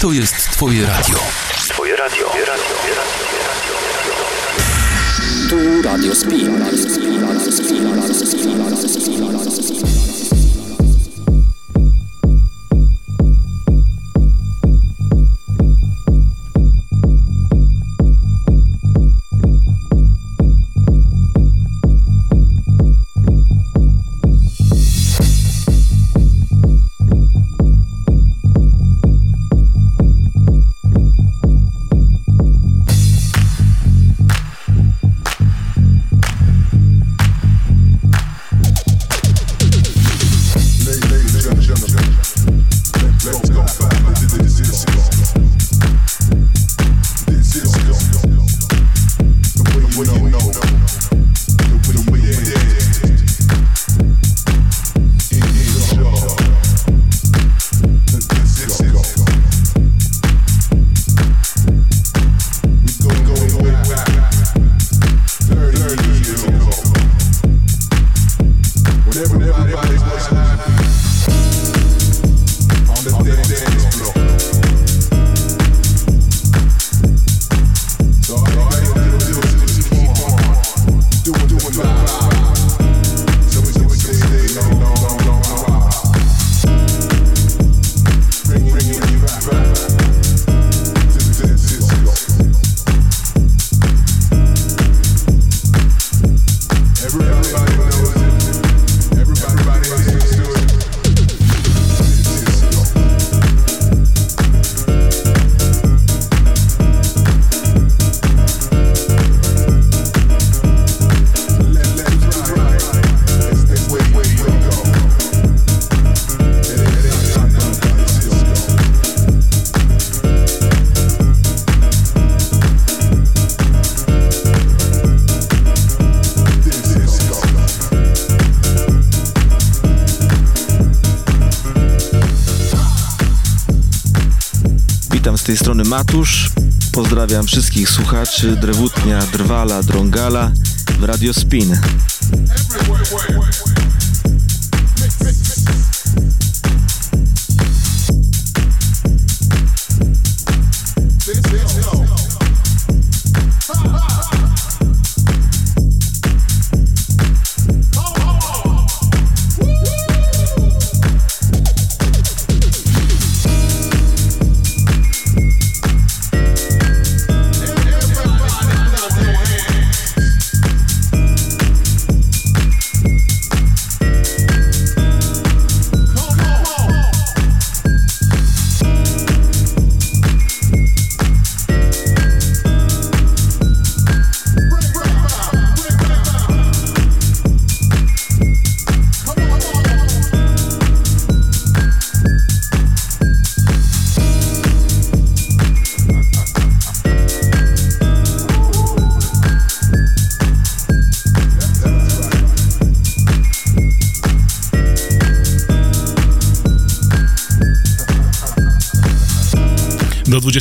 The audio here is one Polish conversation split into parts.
To jest Twoje radio. Twoje radio. Twoje radio. Tu Radio Spin. Radio Spin. Radio Spin. Radio Spin. Radio Spin. Matusz. Pozdrawiam wszystkich słuchaczy Drewutnia, Drwala, Drągala w Radio Spin.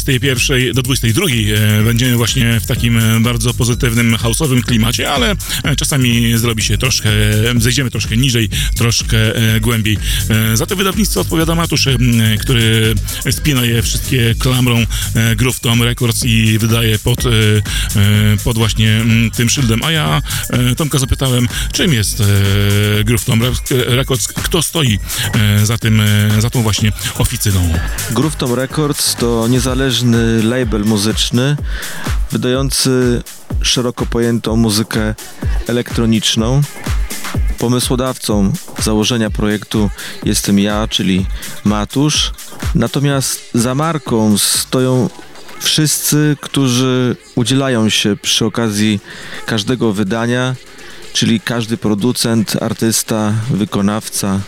21, do 22 e, będziemy właśnie w takim e, bardzo pozytywnym, house'owym klimacie, ale e, czasami zrobi się troszkę, zejdziemy troszkę niżej, troszkę głębiej. Za to wydawnictwo odpowiada Matusz, który spina je wszystkie klamrą Groove Tom Records i wydaje pod, pod właśnie tym szyldem. A ja Tomka zapytałem, czym jest Groove Tom Records, kto stoi za tym, za tą właśnie oficyną. Groove Tom Records to niezależny niezależny label muzyczny wydający szeroko pojętą muzykę elektroniczną. Pomysłodawcą założenia projektu jestem ja, czyli Matusz. Natomiast za marką stoją wszyscy, którzy udzielają się przy okazji każdego wydania, czyli każdy producent, artysta, wykonawca,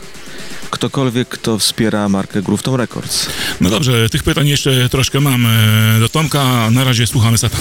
ktokolwiek, kto wspiera markę Grooveton Records. No dobrze, tych pytań jeszcze troszkę mam do Tomka. Na razie słuchamy seta.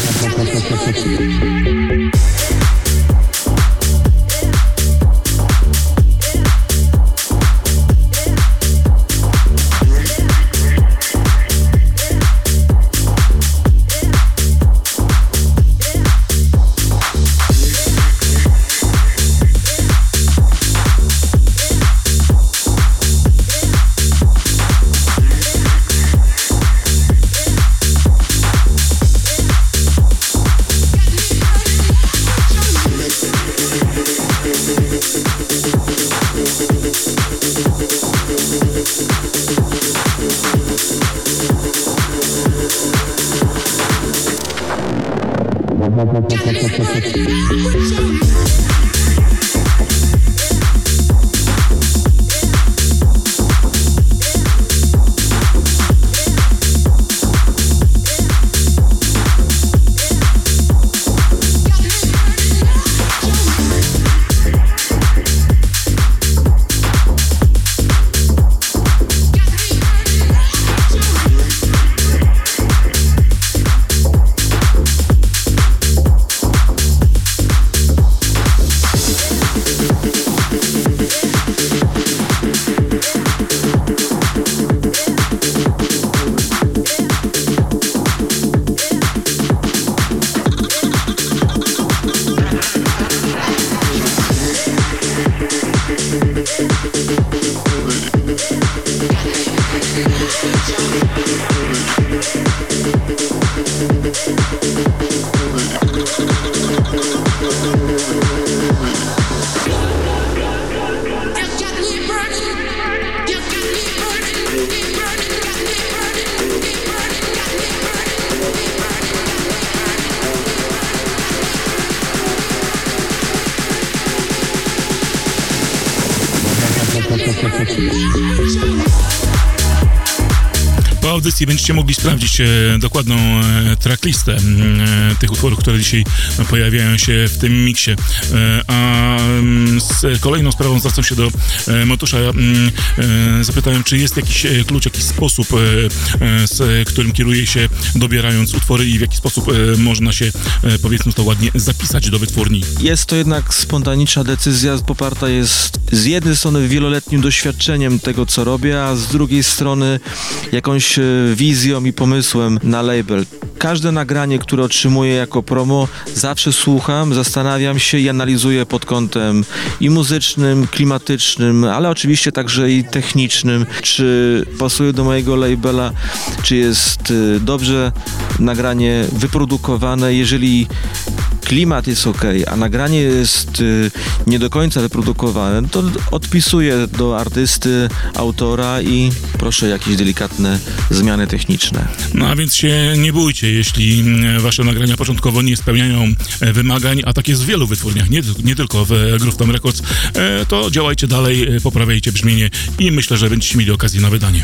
Audycji będziecie mogli sprawdzić e, dokładną e, tracklistę e, tych utworów, które dzisiaj pojawiają się w tym miksie. A z kolejną sprawą zwracam się do Motusza. Zapytałem, czy jest jakiś klucz, jakiś sposób, z którym kieruje się dobierając utwory i w jaki sposób można się, powiedzmy to ładnie, zapisać do wytwórni. Jest to jednak spontaniczna decyzja, poparta jest z jednej strony wieloletnim doświadczeniem tego, co robię, a z drugiej strony jakąś wizją i pomysłem na label. Każde nagranie, które otrzymuję jako promo, zawsze słucham, zastanawiam się i analizuję pod kątem i muzycznym, klimatycznym, ale oczywiście także i technicznym, czy pasuje do mojego labela, czy jest y, dobrze nagranie wyprodukowane. Jeżeli klimat jest ok, a nagranie jest y, nie do końca wyprodukowane, to odpisuję do artysty, autora i proszę jakieś delikatne zmiany techniczne. No a więc się nie bójcie, jeśli mm, wasze nagrania początkowo nie spełniają e, wymagań, a tak jest w wielu wytwórniach, nie, nie tylko w Groove Records, e, to działajcie dalej, e, poprawiajcie brzmienie i myślę, że będziecie mieli okazję na wydanie.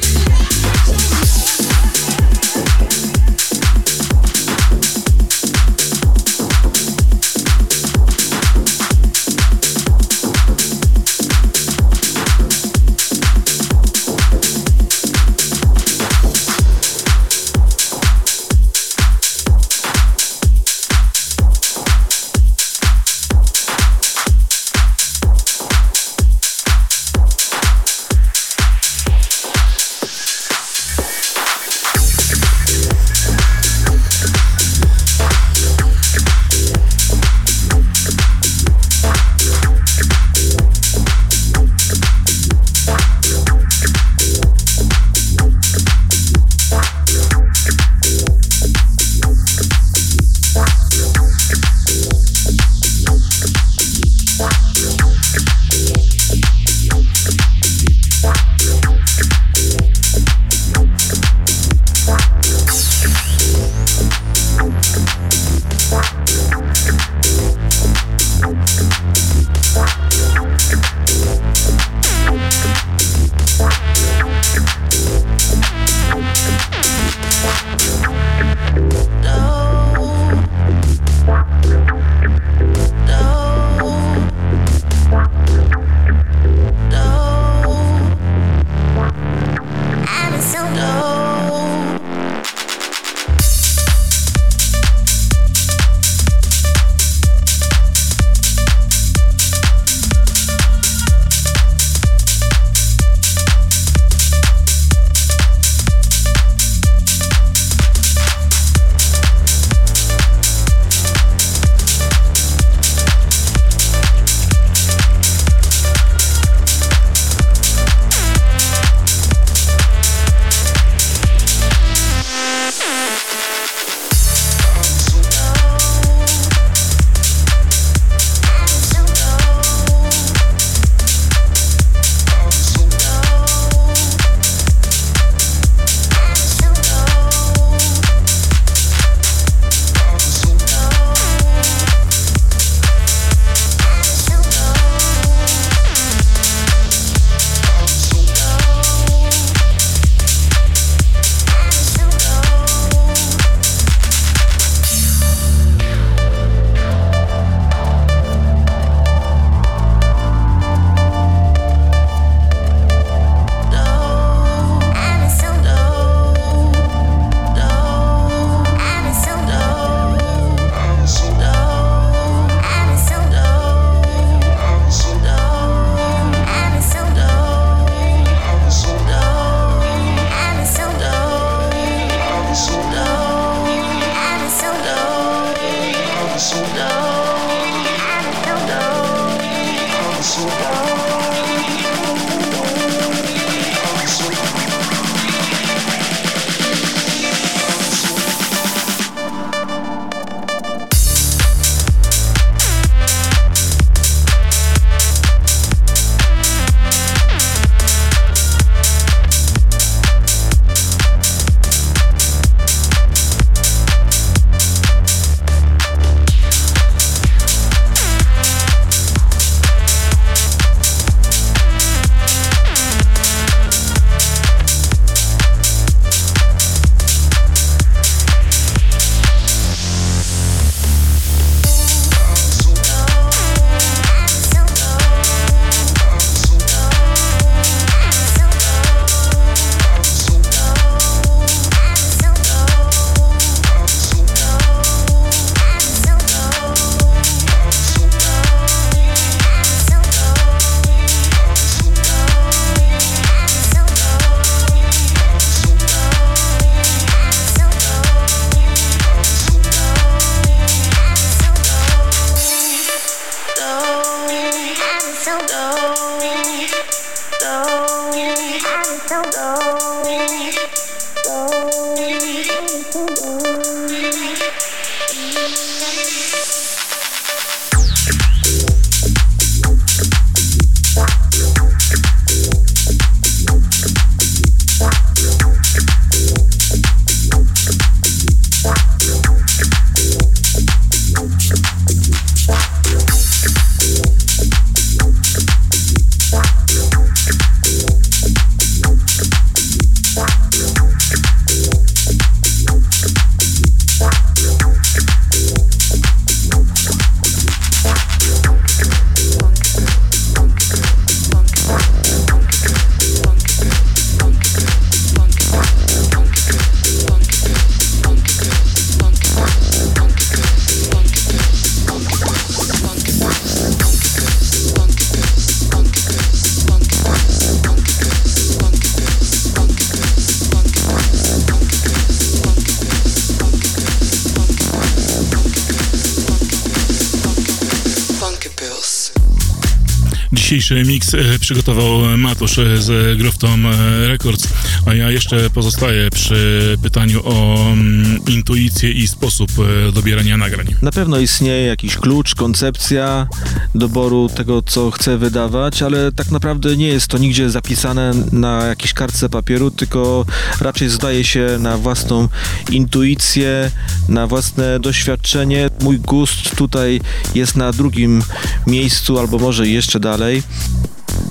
Dzisiejszy mix e, przygotował Matusz z Groftom Records, a ja jeszcze pozostaję przy pytaniu o mm, intuicję i sposób dobierania nagrań. Na pewno istnieje jakiś klucz, koncepcja doboru tego, co chcę wydawać, ale tak naprawdę nie jest to nigdzie zapisane na jakiejś kartce papieru, tylko raczej zdaje się na własną intuicję, na własne doświadczenie. Mój gust tutaj jest na drugim miejscu, albo może jeszcze dalej.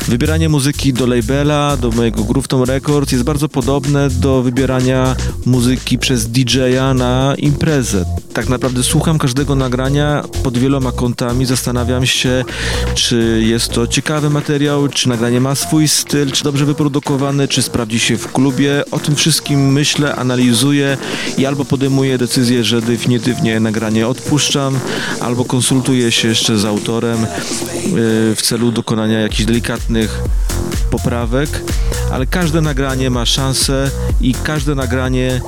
Wybieranie muzyki do labela, do mojego Grooveton Records jest bardzo podobne do wybierania muzyki przez DJ-a na imprezę. Tak naprawdę słucham każdego nagrania pod wieloma kątami, zastanawiam się, czy jest to ciekawy materiał, czy nagranie ma swój styl, czy dobrze wyprodukowany, czy sprawdzi się w klubie. O tym wszystkim myślę, analizuję i albo podejmuję decyzję, że definitywnie nagranie odpuszczam, albo konsultuję się jeszcze z autorem yy, w celu dokonania jakichś delikatnych poprawek, ale każde nagranie ma szansę i każde nagranie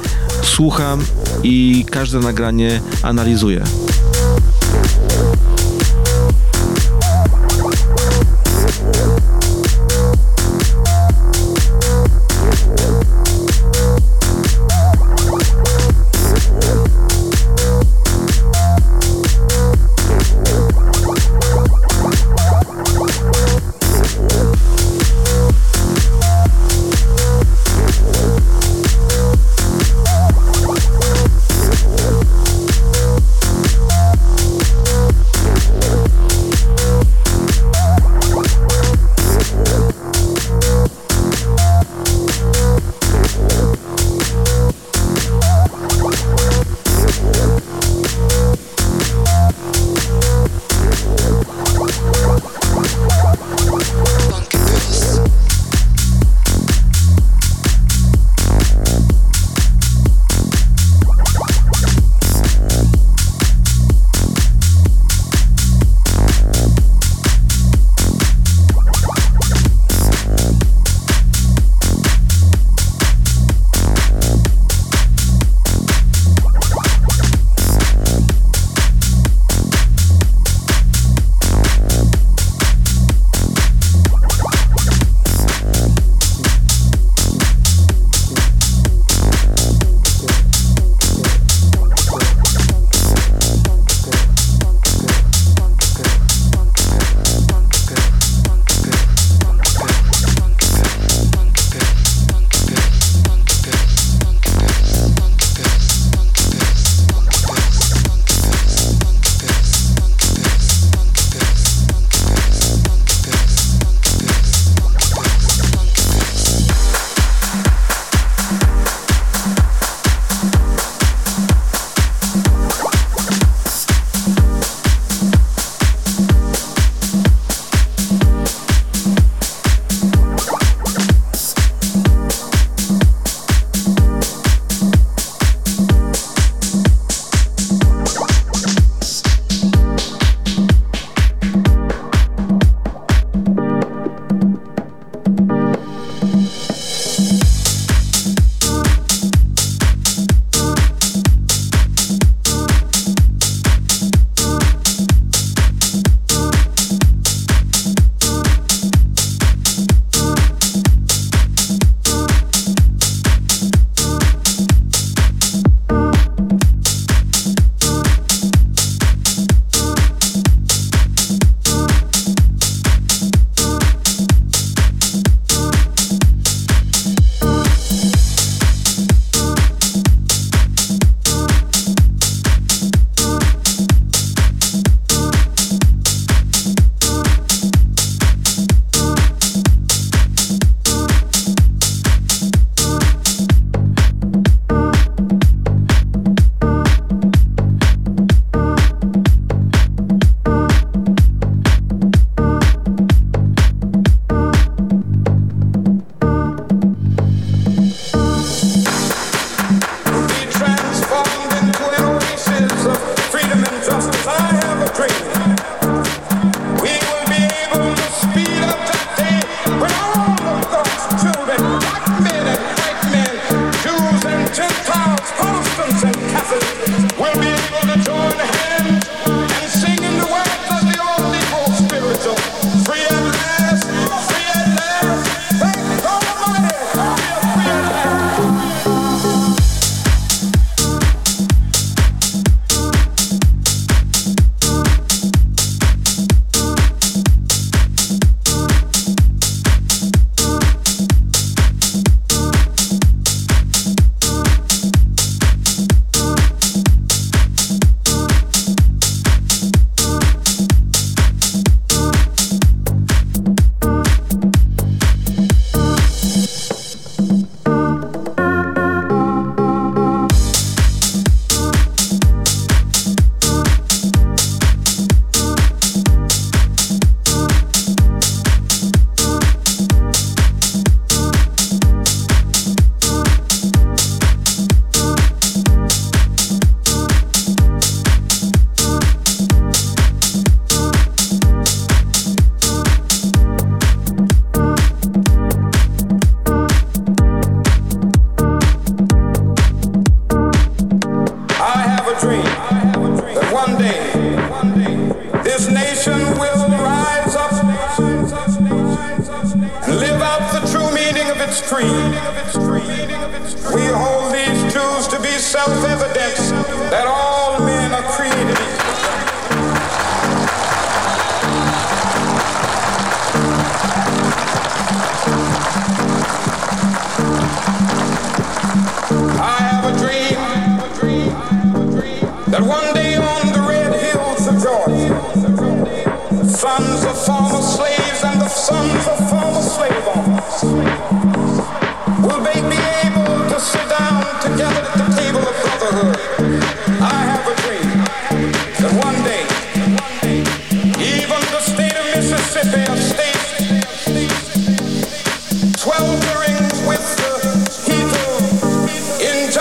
słucham i każde nagranie analizuję.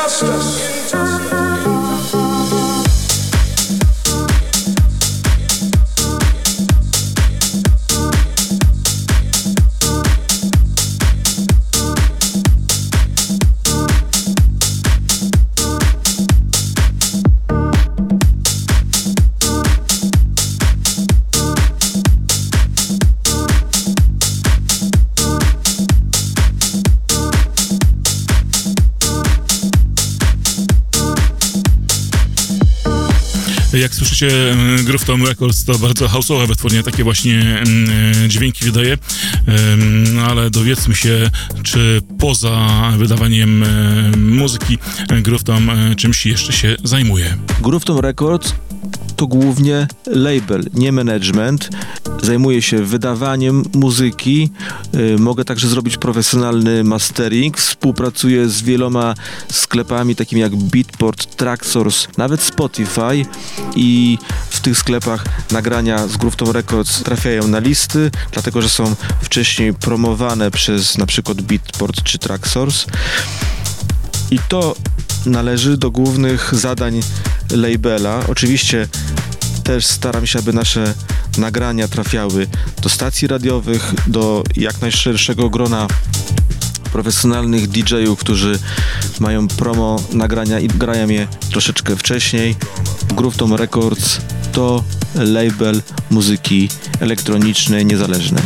Jak mm, Groove Tom Records to bardzo house'owe wytwórnie, takie właśnie e, dźwięki wydaje, ale dowiedzmy się, czy poza wydawaniem muzyki Groove Tom e, czymś jeszcze się zajmuje. Groove Tom Records to głównie label, nie management. Zajmuję się wydawaniem muzyki. Y, mogę także zrobić profesjonalny mastering. Współpracuję z wieloma sklepami, takimi jak Beatport, Tracksource, nawet Spotify i w tych sklepach nagrania z Groove Records trafiają na listy, dlatego że są wcześniej promowane przez na przykład Beatport czy Tracksource. I to należy do głównych zadań labela. Oczywiście też staram się, aby nasze nagrania trafiały do stacji radiowych, do jak najszerszego grona profesjonalnych DJ-ów, którzy mają promo nagrania i grają je troszeczkę wcześniej. Groove Records to label muzyki elektronicznej niezależnej.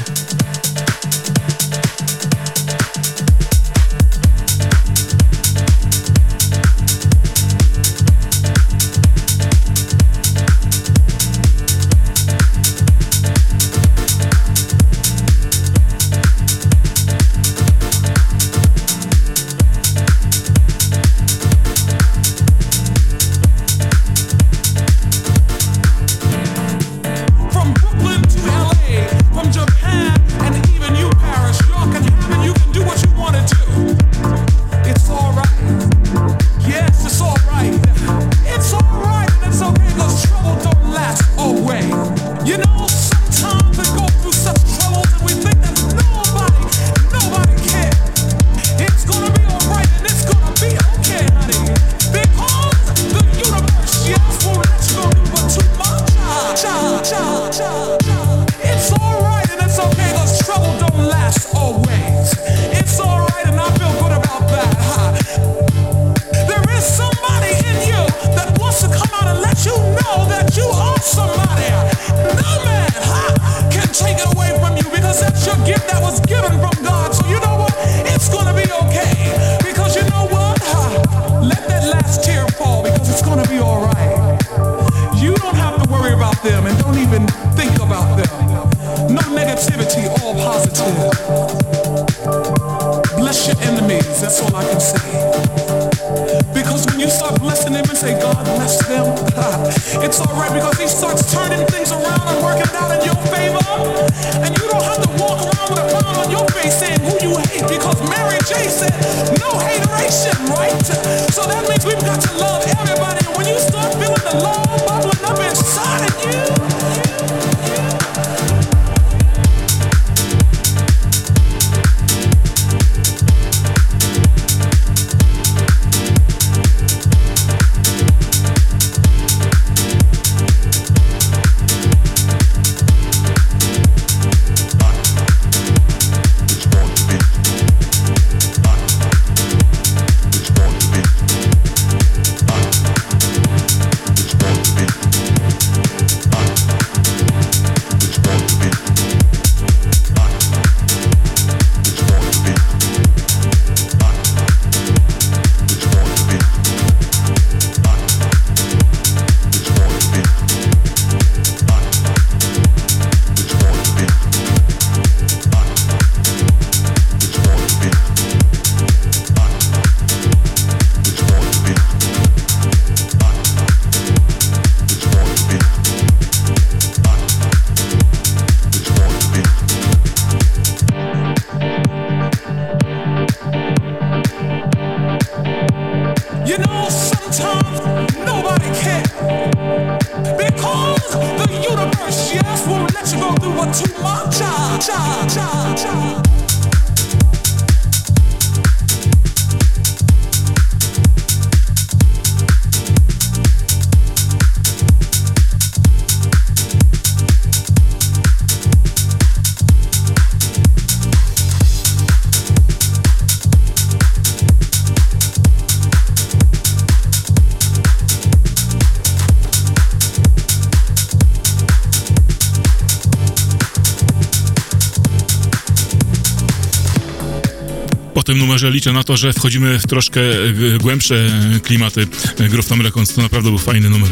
Numerze liczę na to, że wchodzimy w troszkę e, głębsze klimaty Groove Tom Records. To naprawdę był fajny numer.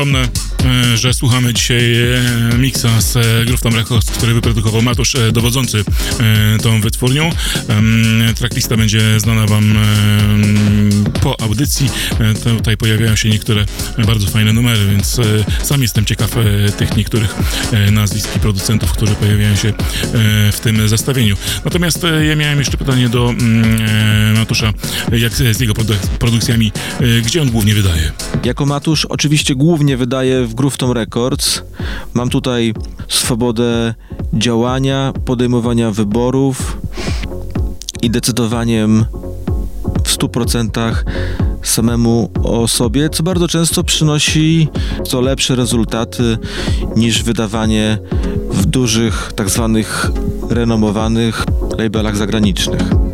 Przypomnę, e, że słuchamy dzisiaj e, miksa z e, Groove Tom Records, który wyprodukował Matusz dowodzący tą wytwórnią. Tracklista będzie znana wam po audycji. E, Tutaj pojawiają się niektóre bardzo fajne numery, więc e, sam jestem ciekaw e, tych niektórych nazwisk i producentów, którzy pojawiają się w tym zestawieniu. Natomiast ja miałem jeszcze pytanie do mm, Matusza, jak z jego produ- produkcjami, gdzie on głównie wydaje? Jako Matusz oczywiście głównie wydaję w Groove Tom Records. Mam tutaj swobodę działania, podejmowania wyborów i decydowaniem 100% samemu o sobie, co bardzo często przynosi co lepsze rezultaty niż wydawanie w dużych, tak zwanych renomowanych labelach zagranicznych.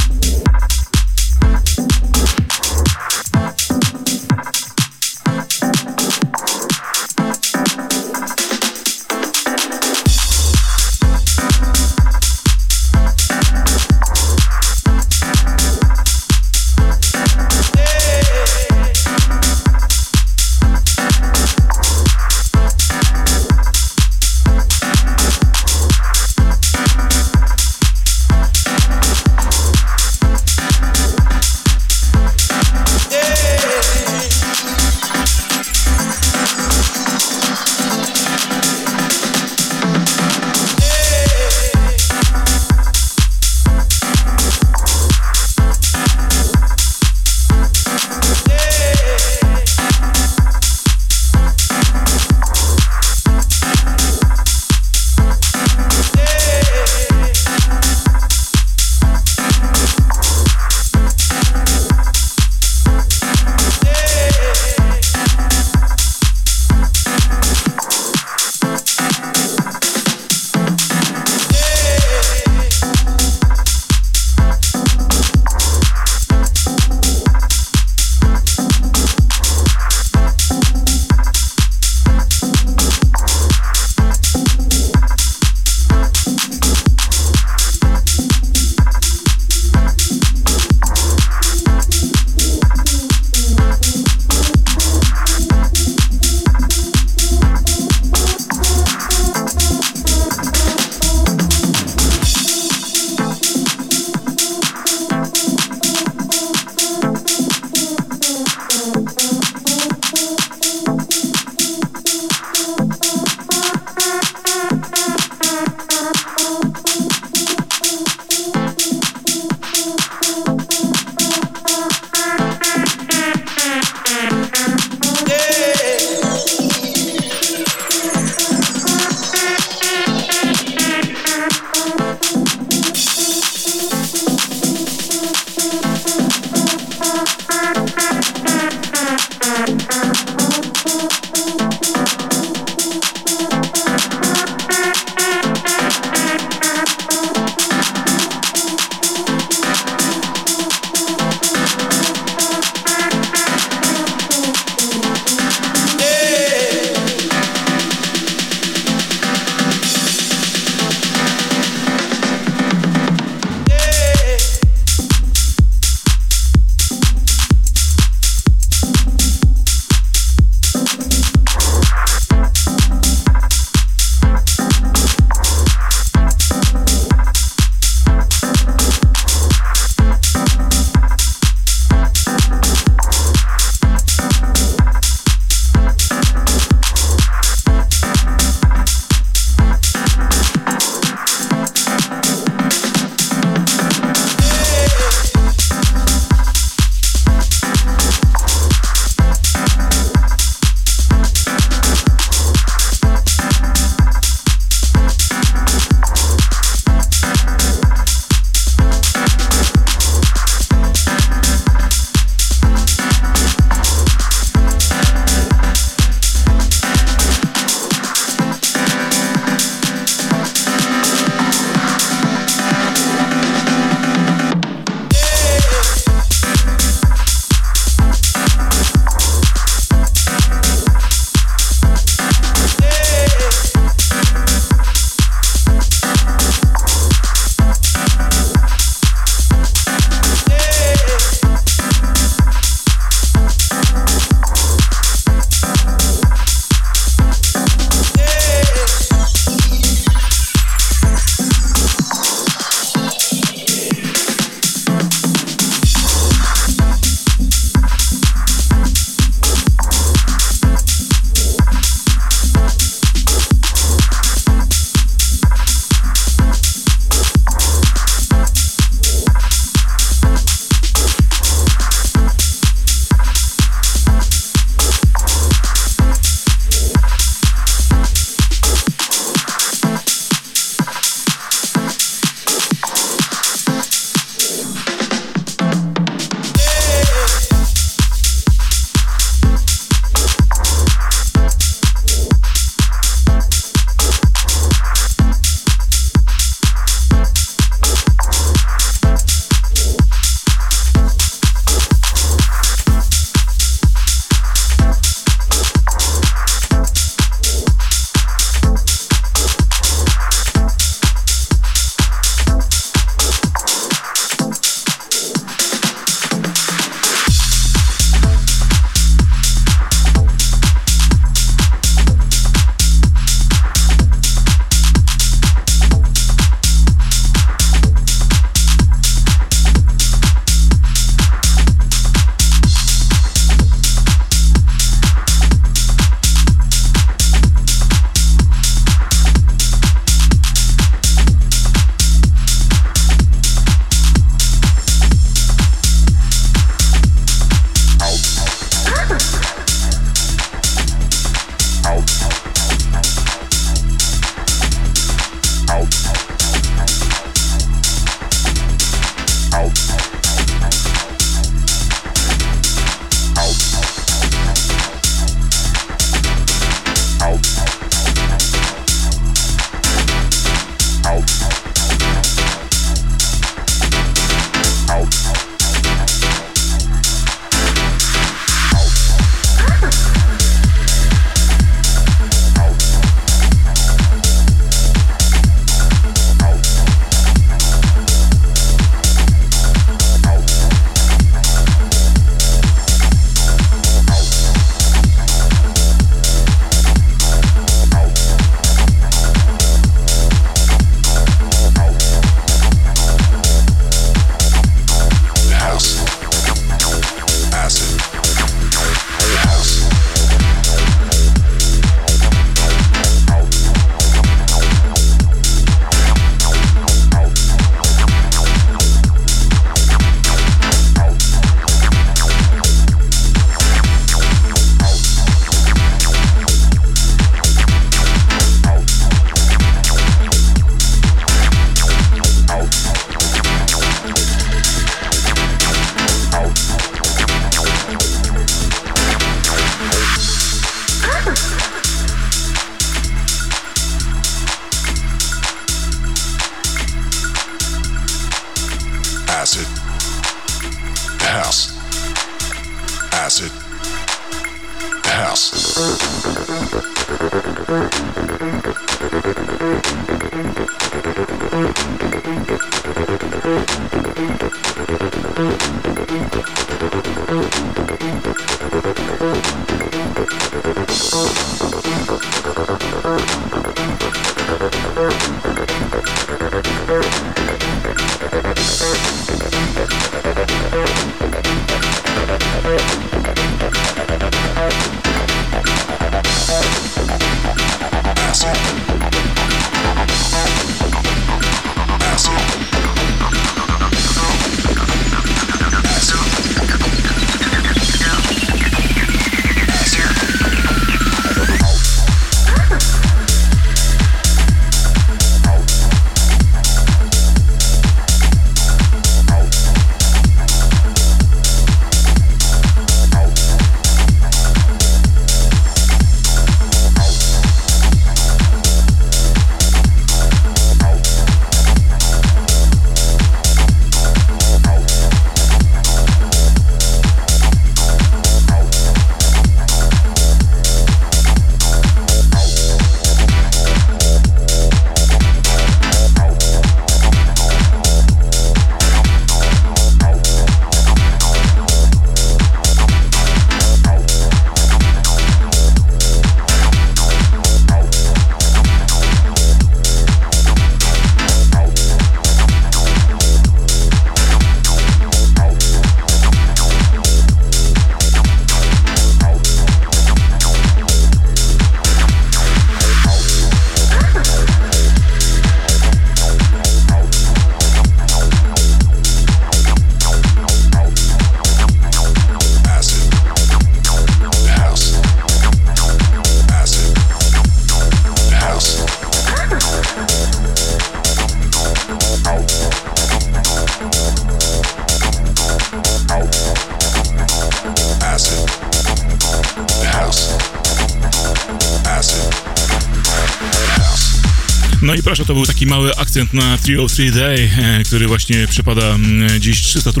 To był taki mały akcent na 303 Day, e, który właśnie przypada mm, dziś 303.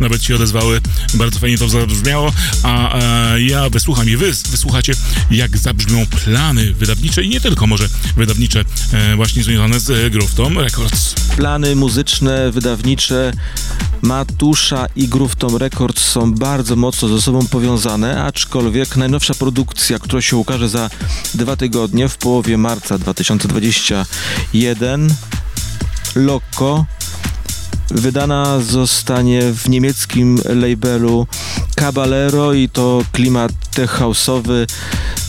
Nawet się odezwały. Bardzo fajnie to zabrzmiało, a, a ja wysłucham i wy wysłuchacie, jak zabrzmią plany wydawnicze i nie tylko może wydawnicze, e, właśnie związane z Grove Records. Plany muzyczne, wydawnicze Matusza i Groove Tom Records są bardzo mocno ze sobą powiązane, aczkolwiek najnowsza produkcja, która się ukaże za dwa tygodnie, w połowie marca 2021, Loco, wydana zostanie w niemieckim labelu Caballero i to klimat tech house'owy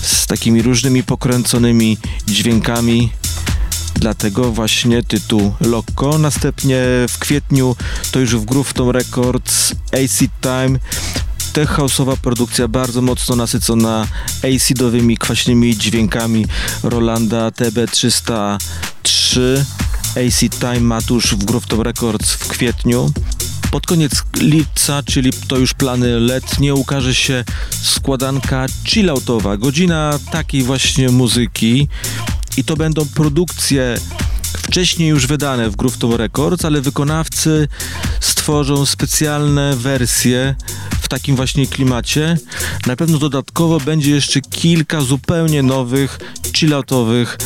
z takimi różnymi pokręconymi dźwiękami dlatego właśnie tytuł Loco. Następnie w kwietniu to już w Groove Records Acid Time tech house'owa produkcja bardzo mocno nasycona acidowymi, kwaśnymi dźwiękami Rolanda TB303 Acid Time Matusz w Groove Records w kwietniu. Pod koniec lipca, czyli to już plany letnie, ukaże się składanka chilloutowa. Godzina takiej właśnie muzyki i to będą produkcje wcześniej już wydane w Groove Tom Records, ale wykonawcy stworzą specjalne wersje w takim właśnie klimacie. Na pewno dodatkowo będzie jeszcze kilka zupełnie nowych, chilloutowych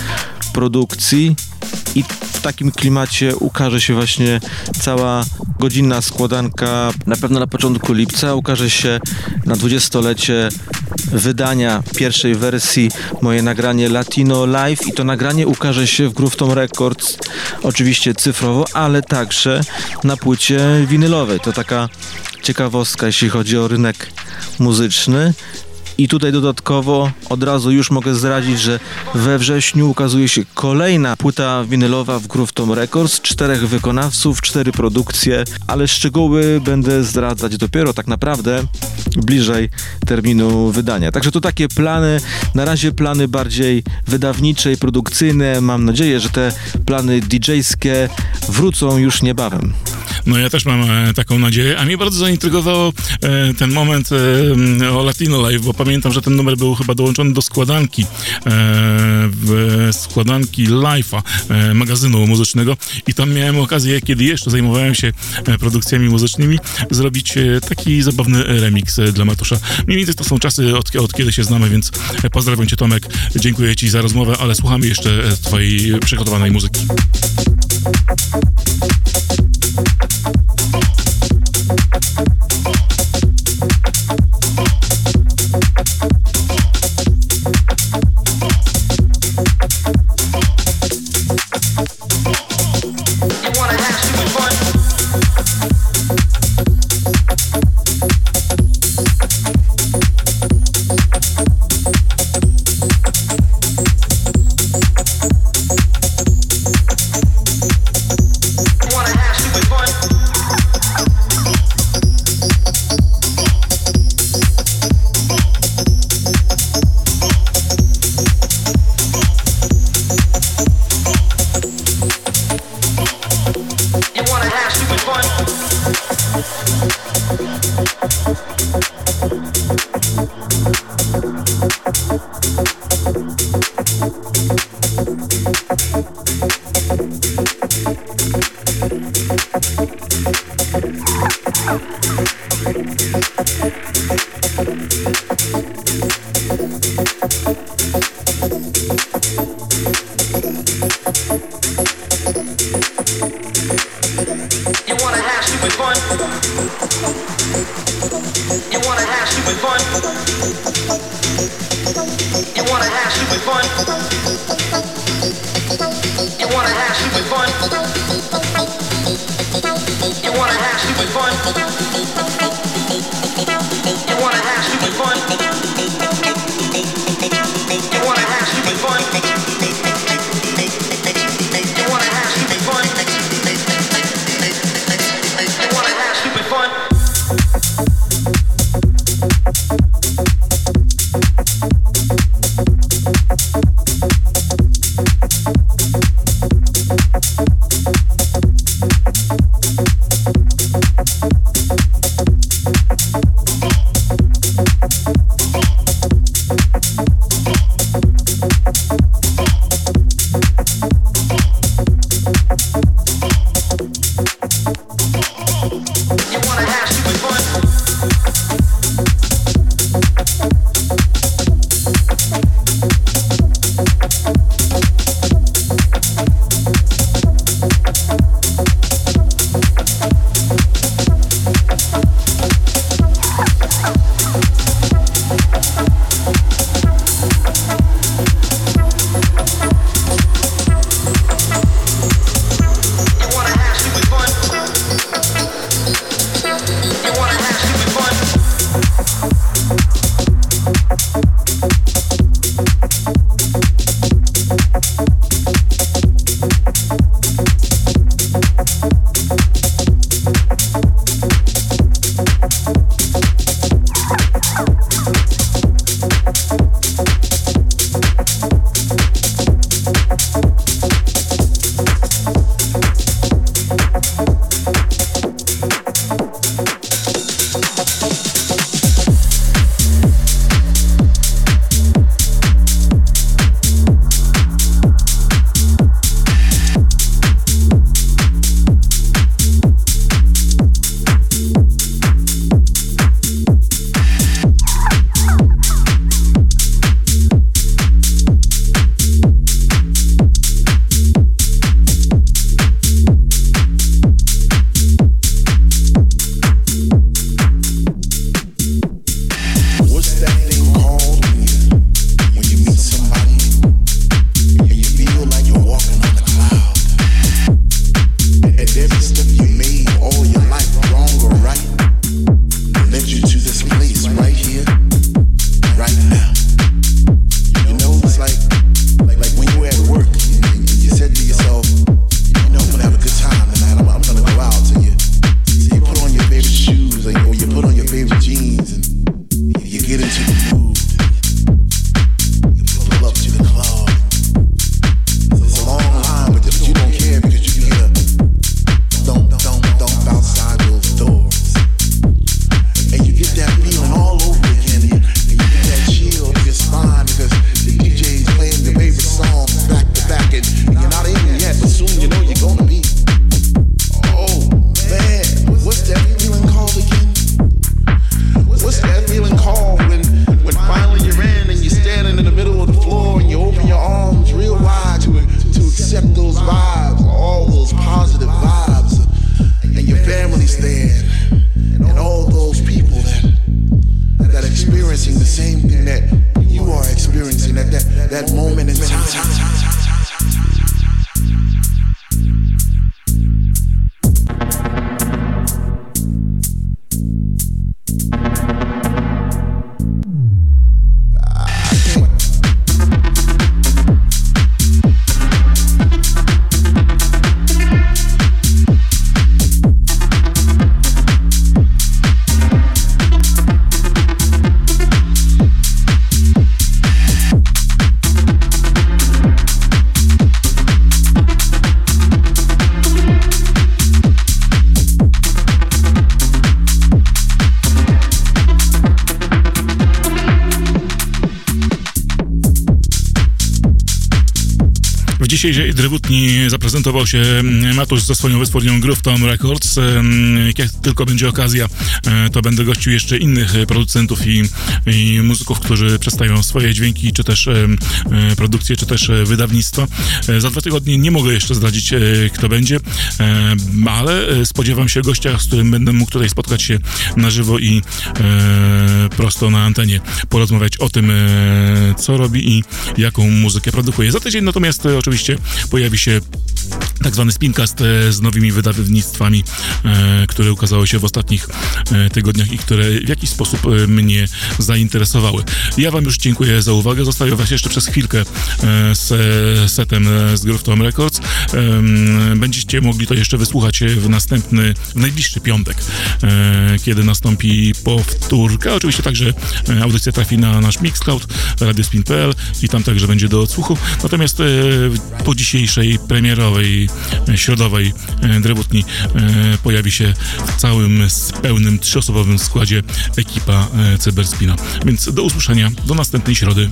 produkcji i w takim klimacie ukaże się właśnie cała godzinna składanka. Na pewno na początku lipca ukaże się na dwudziestolecie wydania pierwszej wersji moje nagranie Latino Live i to nagranie ukaże się w Groove Tom Records oczywiście cyfrowo, ale także na płycie winylowej. To taka ciekawostka, jeśli chodzi o rynek muzyczny. I tutaj dodatkowo od razu już mogę zdradzić, że we wrześniu ukazuje się kolejna płyta winylowa w Groove Tom Records, czterech wykonawców, cztery produkcje, ale szczegóły będę zdradzać dopiero tak naprawdę bliżej terminu wydania. Także to takie plany, na razie plany bardziej wydawnicze i produkcyjne. Mam nadzieję, że te plany DJ-skie wrócą już niebawem. No ja też mam e, taką nadzieję, a mnie bardzo zaintrygowało e, ten moment e, o Latino Live, bo pamiętam, że ten numer był chyba dołączony do składanki, e, składanki Life'a, e, magazynu muzycznego i tam miałem okazję, kiedy jeszcze zajmowałem się e, produkcjami muzycznymi, zrobić e, taki zabawny remix e, dla Matusza. Mniej więcej to są czasy, od, od kiedy się znamy, więc pozdrawiam cię Tomek, dziękuję ci za rozmowę, ale słuchamy jeszcze twojej przygotowanej muzyki. Dzisiejszej drewutni zaprezentował się mm, Matusz ze swoją wytwórnią Groove Tom Records. Jak tylko będzie okazja, e, to będę gościł jeszcze innych e, producentów i, i muzyków, którzy przedstawią swoje dźwięki, czy też e, produkcje, czy też wydawnictwa. Za dwa tygodnie nie mogę jeszcze zdradzić, kto będzie, ale spodziewam się gościa, z którym będę mógł tutaj spotkać się na żywo i prosto na antenie porozmawiać o tym, co robi i jaką muzykę produkuje. Za tydzień natomiast e, pojawi się tak zwany spincast e, z nowymi wydawnictwami, e, które ukazały się w ostatnich e, tygodniach i które w jakiś sposób mnie zainteresowały. Ja wam już dziękuję za uwagę. Zostawię was jeszcze przez chwilkę z setem z Tom Records. Będziecie mogli to jeszcze wysłuchać w następny, w najbliższy piątek, kiedy nastąpi powtórka. Oczywiście także audycja trafi na nasz Mixcloud, radiospin.pl i tam także będzie do odsłuchu. Natomiast po dzisiejszej premierowej, e, środowej e, drewutni e, pojawi się w całym pełnym trzyosobowym składzie ekipa Cyberspina. Więc do usłyszenia, do następnej środy.